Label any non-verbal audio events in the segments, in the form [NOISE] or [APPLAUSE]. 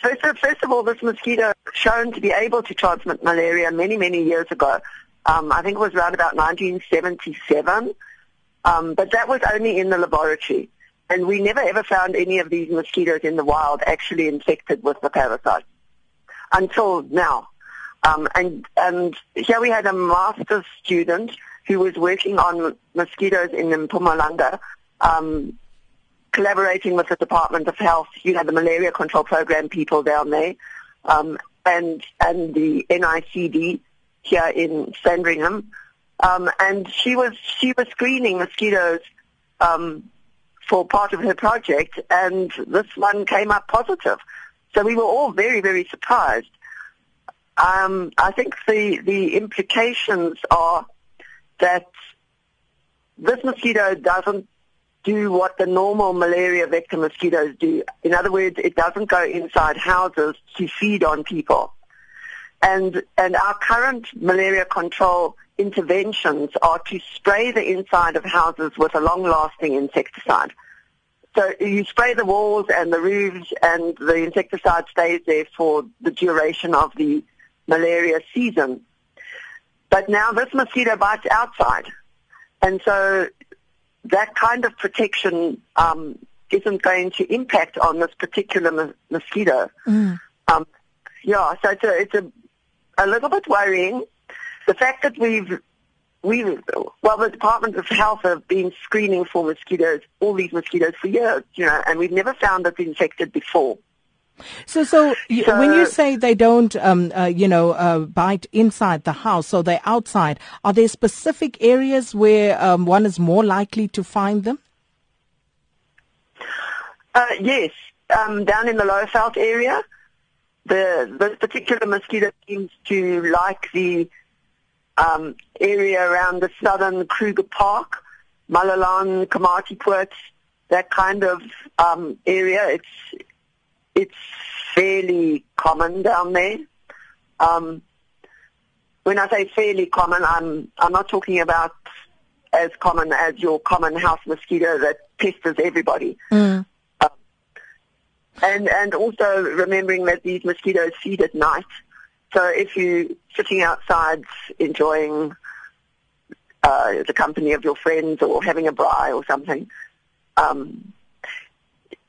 First, first of all, this mosquito shown to be able to transmit malaria many, many years ago. Um, I think it was around about 1977, um, but that was only in the laboratory. And we never ever found any of these mosquitoes in the wild actually infected with the parasite until now. Um, and, and here we had a master's student who was working on mosquitoes in Mpumalanga, um, collaborating with the Department of Health, you know, the malaria control program people down there, um, and and the NICD here in Sandringham. Um, and she was she was screening mosquitoes um, for part of her project, and this one came up positive. So we were all very very surprised. Um, I think the the implications are that this mosquito doesn't do what the normal malaria vector mosquitoes do. In other words, it doesn't go inside houses to feed on people. And, and our current malaria control interventions are to spray the inside of houses with a long-lasting insecticide. So you spray the walls and the roofs and the insecticide stays there for the duration of the malaria season. But now this mosquito bites outside. And so that kind of protection um, isn't going to impact on this particular mo- mosquito. Mm. Um, yeah, so it's a, it's a, a little bit worrying. The fact that we've we well the Department of Health have been screening for mosquitoes, all these mosquitoes for years, you know, and we've never found it infected before. So, so, so, when you say they don't, um, uh, you know, uh, bite inside the house, so they're outside, are there specific areas where um, one is more likely to find them? Uh, yes, um, down in the Lowveld area, the this particular mosquito seems to like the um, area around the southern Kruger Park, Malelane, Komatipoort, that kind of um, area. It's it's fairly common down there. Um, when I say fairly common, I'm I'm not talking about as common as your common house mosquito that pesters everybody. Mm. Uh, and and also remembering that these mosquitoes feed at night. So if you're sitting outside enjoying uh, the company of your friends or having a braai or something, um,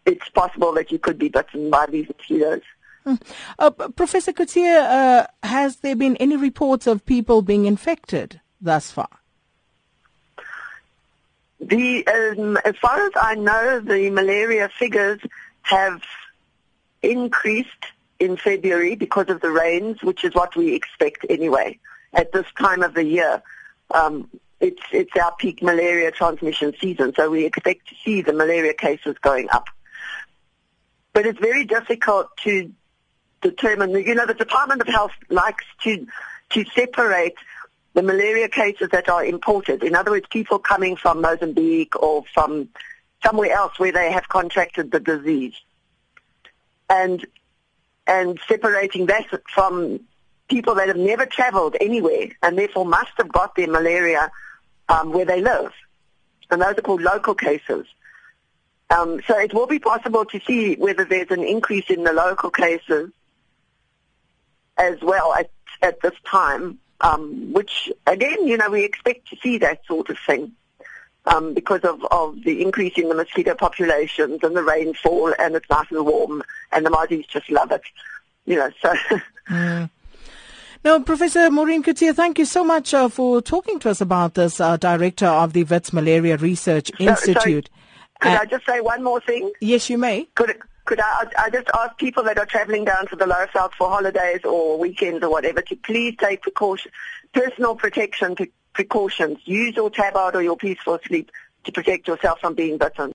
it's possible that you could be bitten by these mosquitoes. Hmm. Uh, Professor Coetzee, uh, has there been any reports of people being infected thus far? The, um, as far as I know, the malaria figures have increased in February because of the rains, which is what we expect anyway at this time of the year. Um, it's, it's our peak malaria transmission season, so we expect to see the malaria cases going up. But it's very difficult to determine. You know, the Department of Health likes to to separate the malaria cases that are imported. In other words, people coming from Mozambique or from somewhere else where they have contracted the disease, and and separating that from people that have never travelled anywhere and therefore must have got their malaria um, where they live, and those are called local cases. Um, so it will be possible to see whether there's an increase in the local cases as well at, at this time, um, which again, you know, we expect to see that sort of thing um, because of, of the increase in the mosquito populations and the rainfall and it's nice and warm and the Mozzies just love it, you know, so. [LAUGHS] mm. Now, Professor Maureen Coetzee, thank you so much uh, for talking to us about this, uh, Director of the Wits Malaria Research so, Institute. So could uh, I just say one more thing? Yes, you may. Could could I, I just ask people that are traveling down to the Lowveld for holidays or weekends or whatever to please take precaution, personal protection precautions. Use your Tabard or your Peaceful Sleep to protect yourself from being bitten.